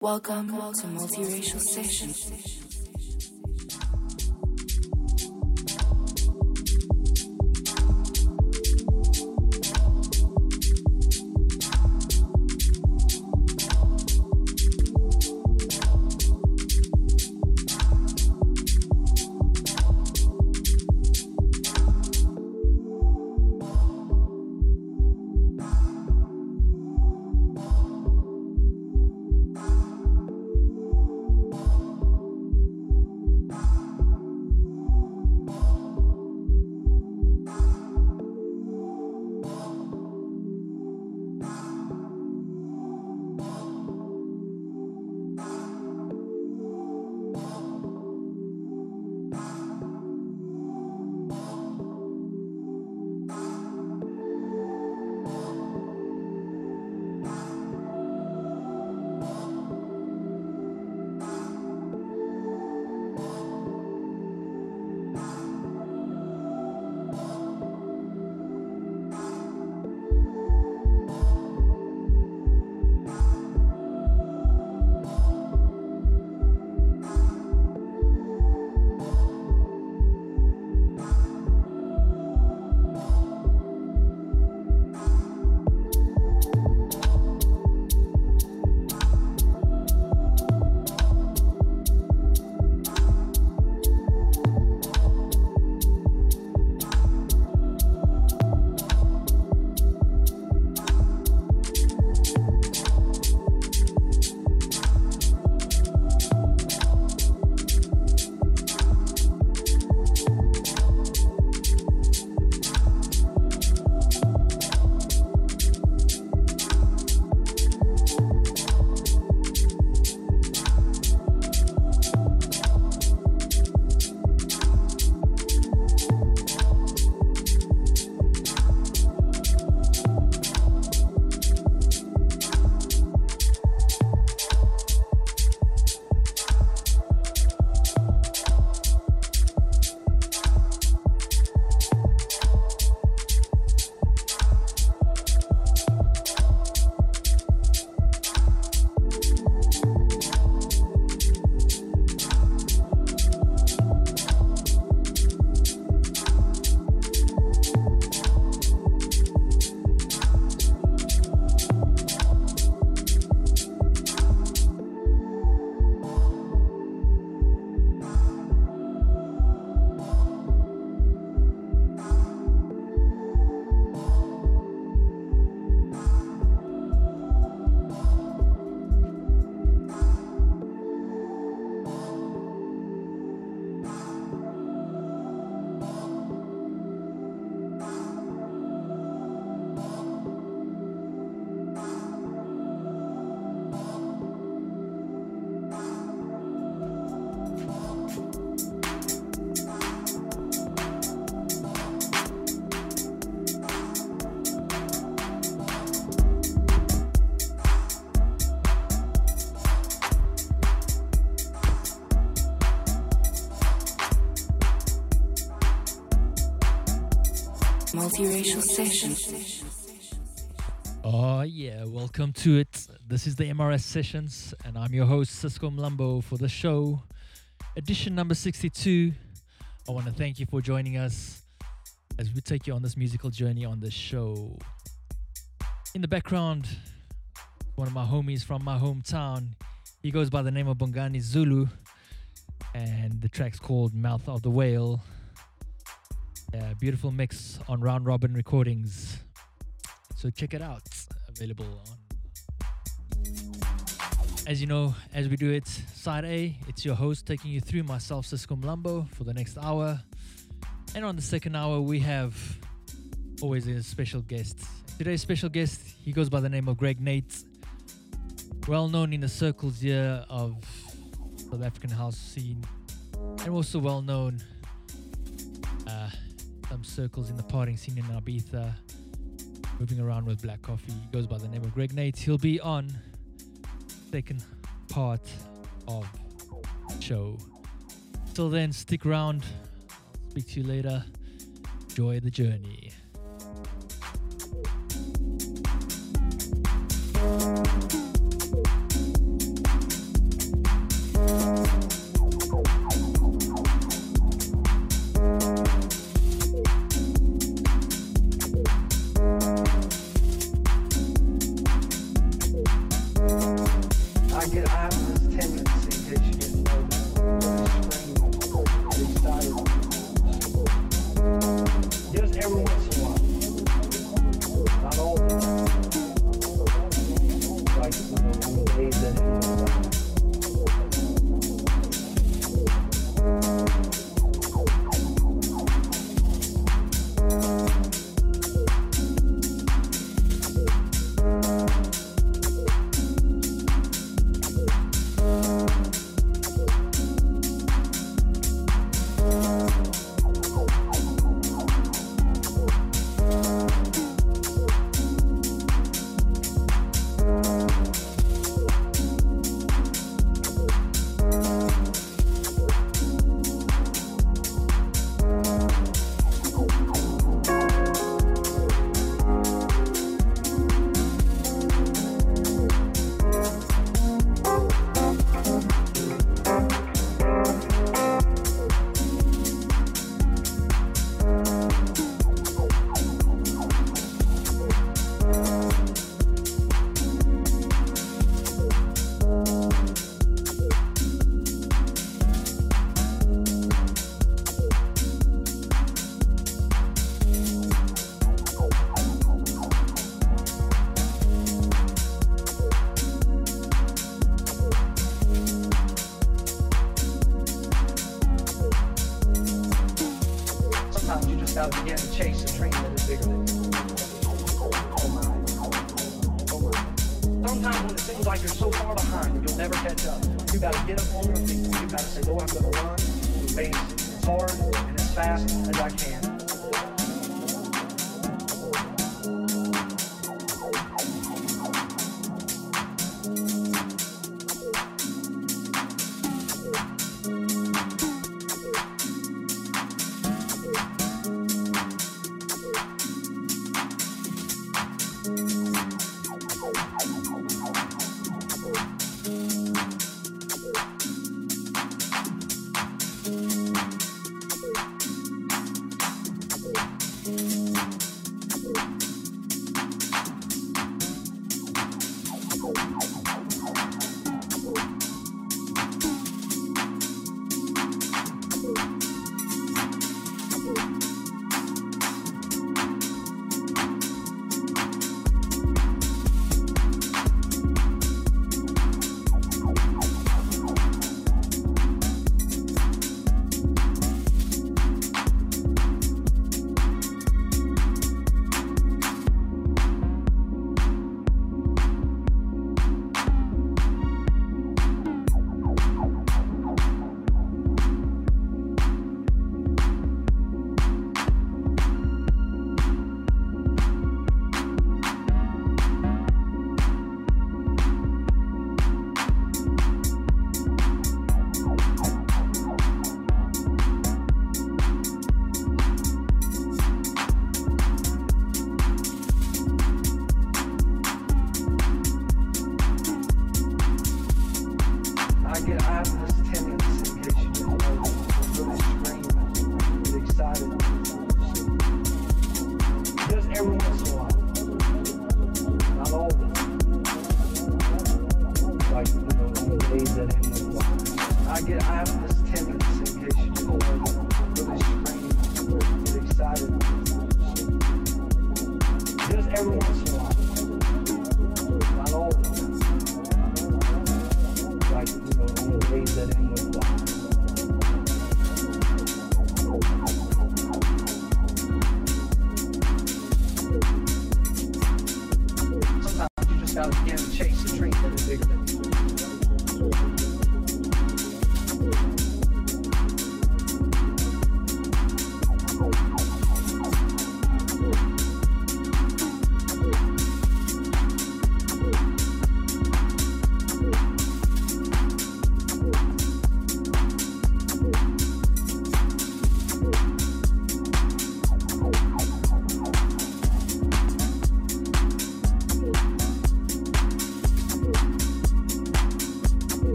Welcome to Multiracial Sessions. To it. This is the MRS Sessions, and I'm your host, Sisco Mlambo, for the show, edition number 62. I want to thank you for joining us as we take you on this musical journey on the show. In the background, one of my homies from my hometown, he goes by the name of Bongani Zulu, and the track's called Mouth of the Whale. Yeah, beautiful mix on Round Robin Recordings. So check it out. Available on. As you know, as we do it, side A, it's your host taking you through myself, Sisco Mlambo, for the next hour. And on the second hour, we have always a special guest. Today's special guest, he goes by the name of Greg Nate, well known in the circles here of South African house scene, and also well known uh, some circles in the partying scene in Ibiza, moving around with black coffee. He goes by the name of Greg Nate. He'll be on second part of the show. Till then, stick around. I'll speak to you later. Enjoy the journey.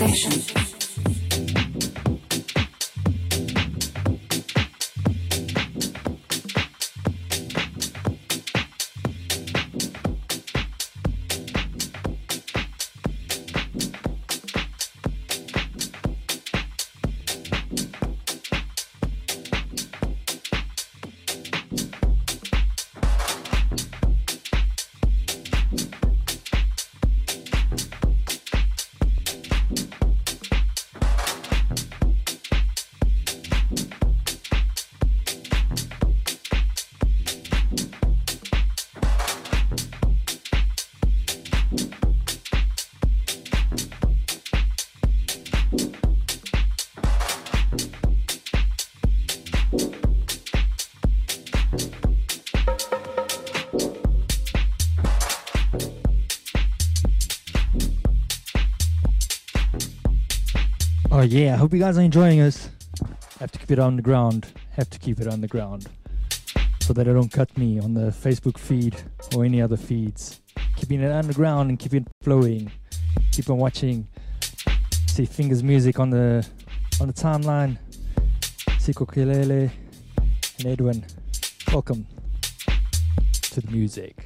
Multiracial Oh yeah, I hope you guys are enjoying us. Have to keep it on the ground. Have to keep it on the ground. So that I don't cut me on the Facebook feed or any other feeds. Keeping it underground and keeping it flowing. Keep on watching. See Fingers Music on the on the timeline. Siko Kilele and Edwin. Welcome to the music.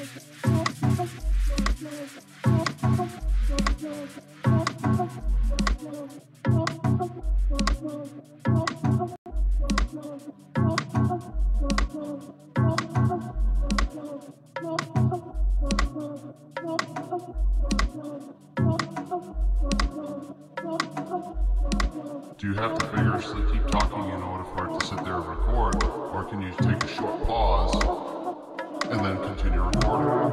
Do you have to vigorously keep talking in order for it to sit there and record, or can you take a short pause? And then continue recording?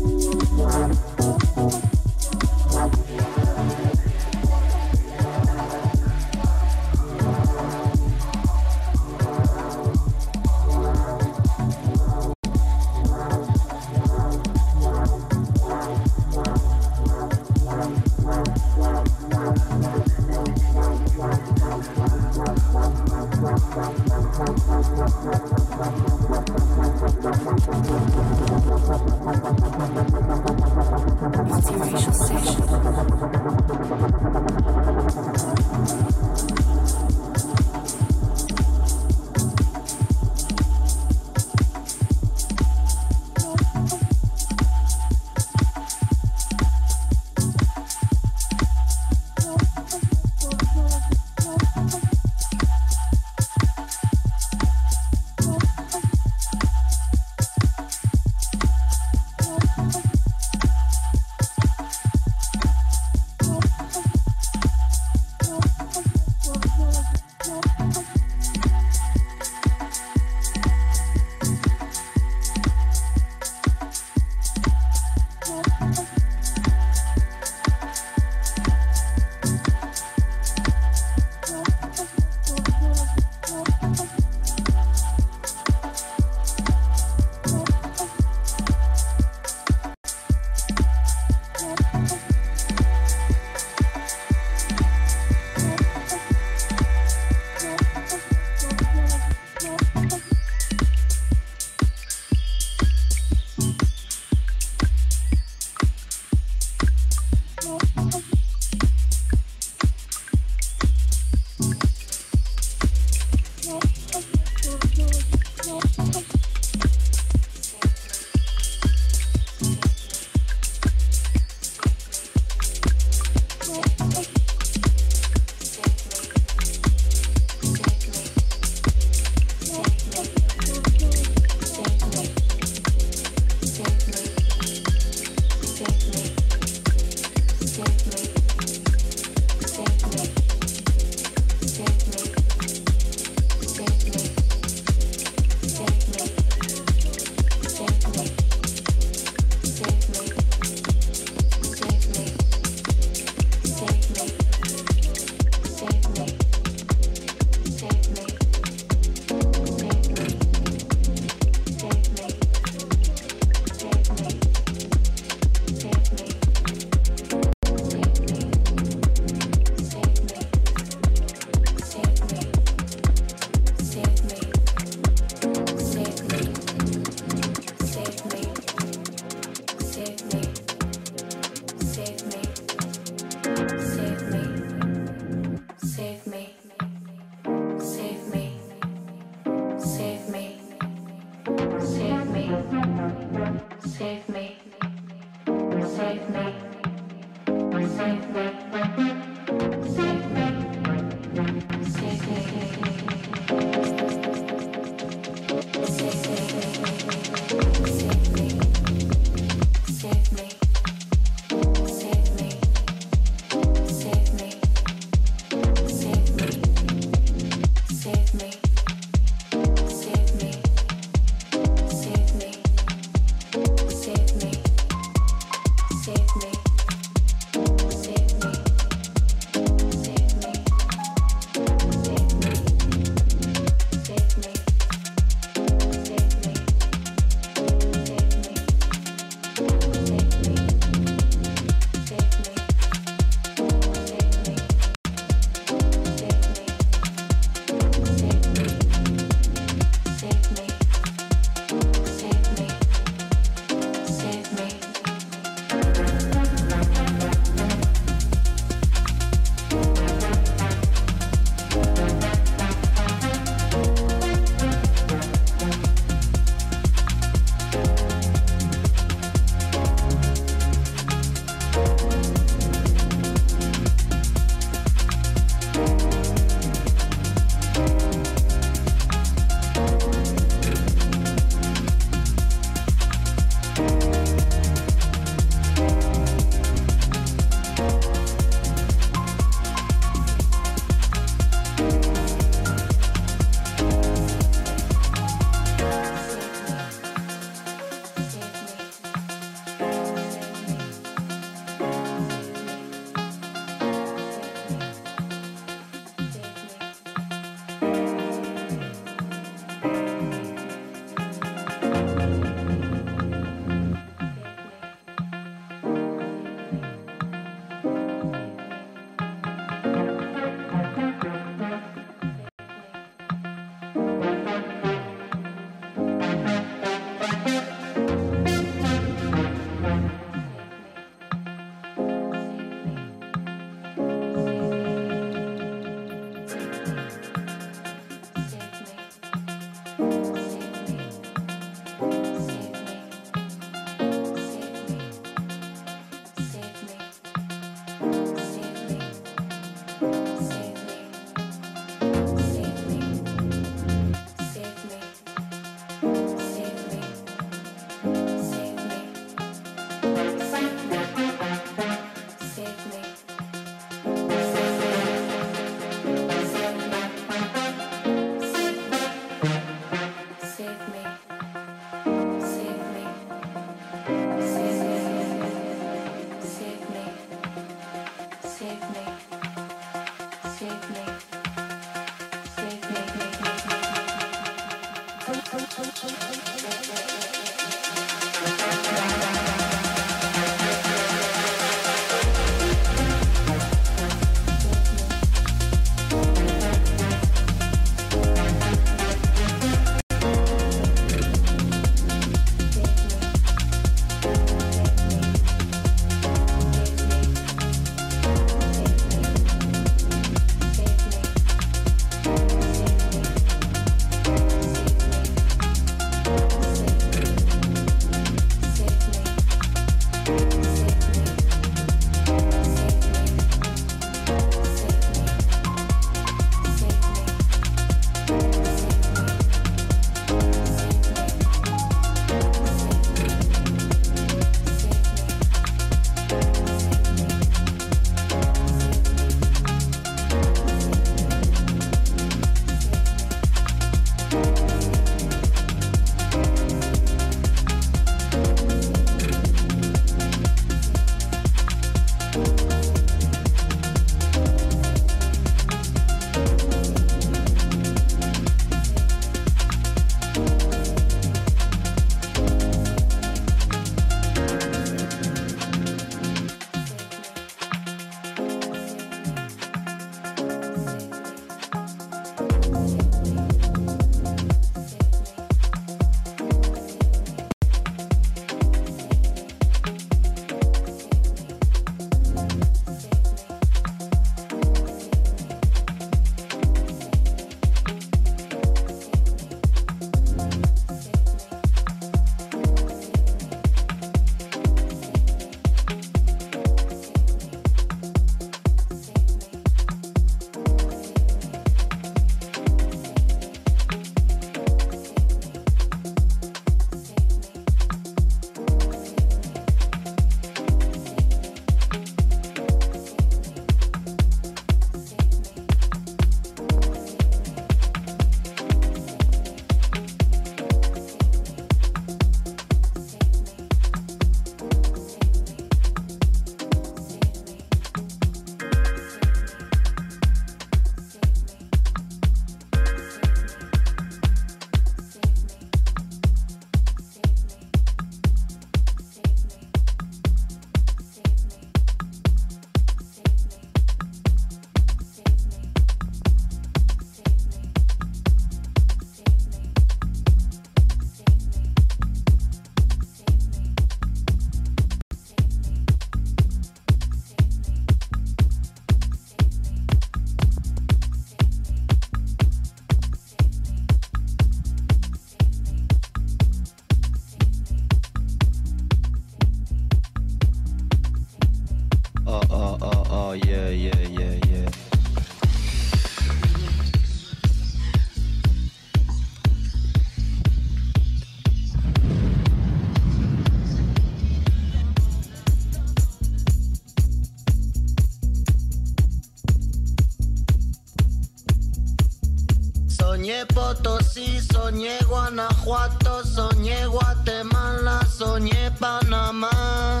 Guanajuato, soñé Guatemala, soñé Panamá.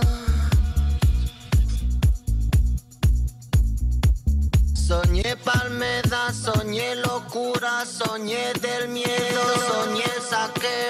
Soñé palmeda, soñé locura, soñé del miedo, soñé saqueo.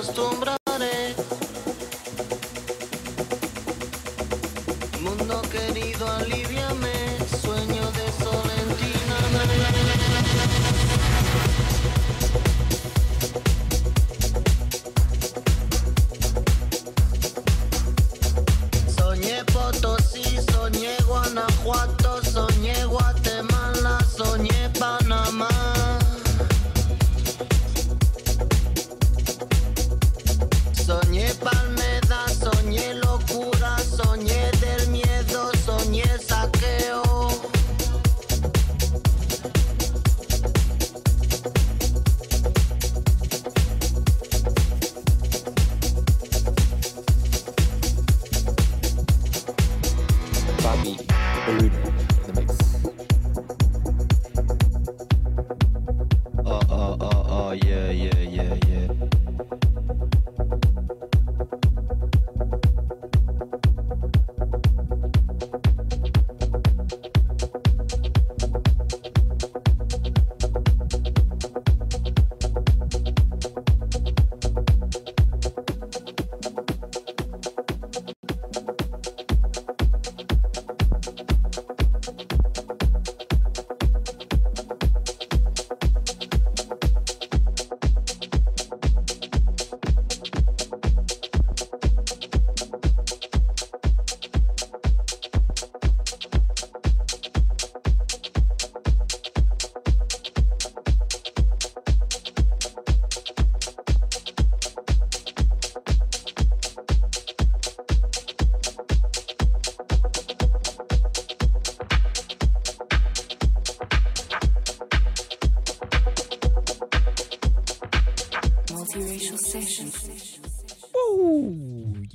acostumbra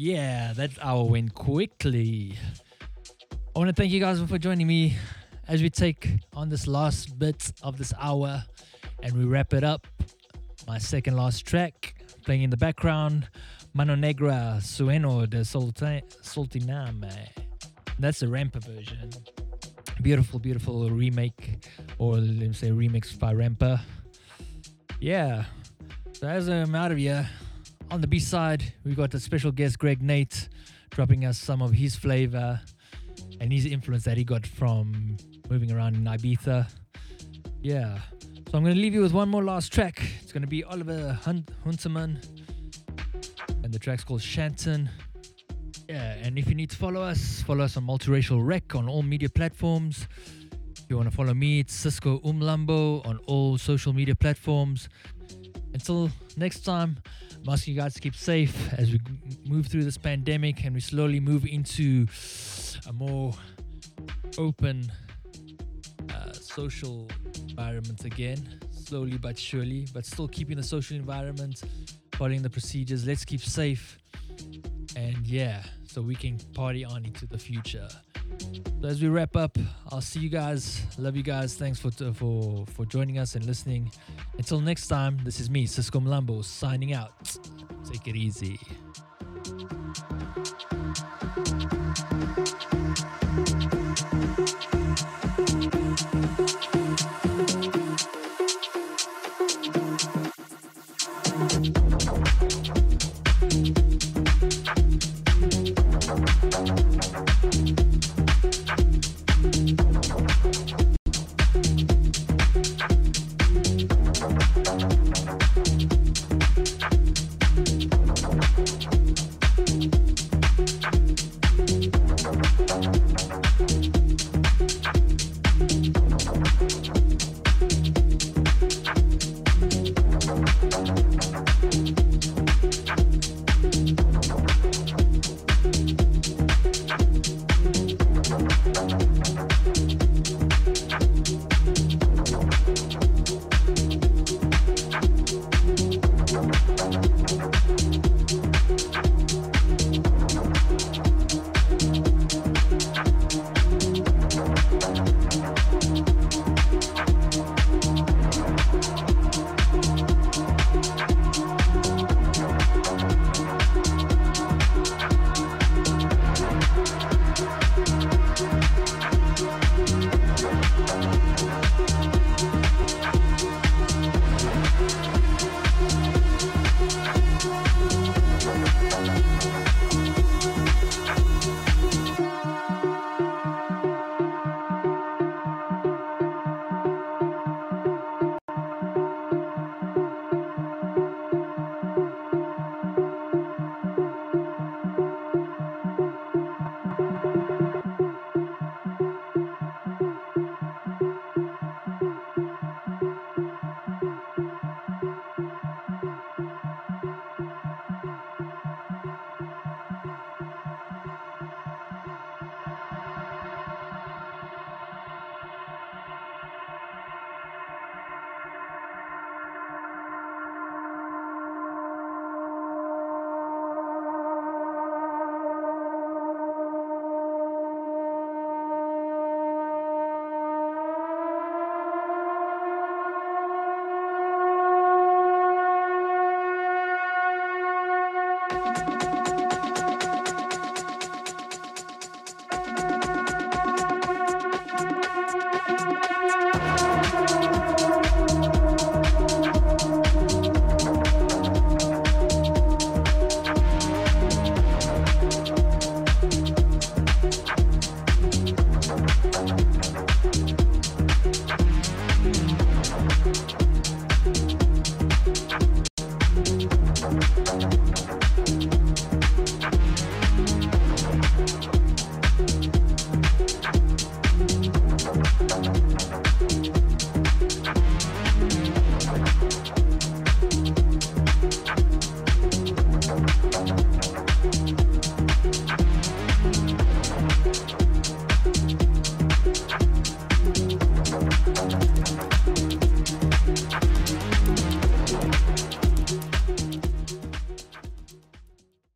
Yeah, that hour went quickly. I want to thank you guys for joining me as we take on this last bit of this hour and we wrap it up. My second last track playing in the background Mano Negra Sueno de Solta-. That's a Rampa version. Beautiful, beautiful remake, or let me say remix by Rampa. Yeah. So as I'm out of here, on the B side, we got a special guest, Greg Nate, dropping us some of his flavor and his influence that he got from moving around in Ibiza. Yeah. So I'm going to leave you with one more last track. It's going to be Oliver Hunt- Huntemann, and the track's called Shanton. Yeah, and if you need to follow us, follow us on Multiracial Rec on all media platforms. If you want to follow me, it's Sisco Umlambo on all social media platforms. Until next time, Asking you guys to keep safe as we move through this pandemic and we slowly move into a more open uh, social environment again, slowly but surely, but still keeping the social environment, following the procedures. Let's keep safe. And yeah, so we can party on into the future. So as we wrap up, I'll see you guys. Love you guys. Thanks for for for joining us and listening. Until next time, this is me, Sisco Mlambo, signing out. Take it easy.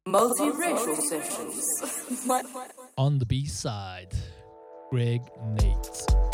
Multiracial sessions. On the B side, Greg Nate.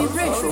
Multiracial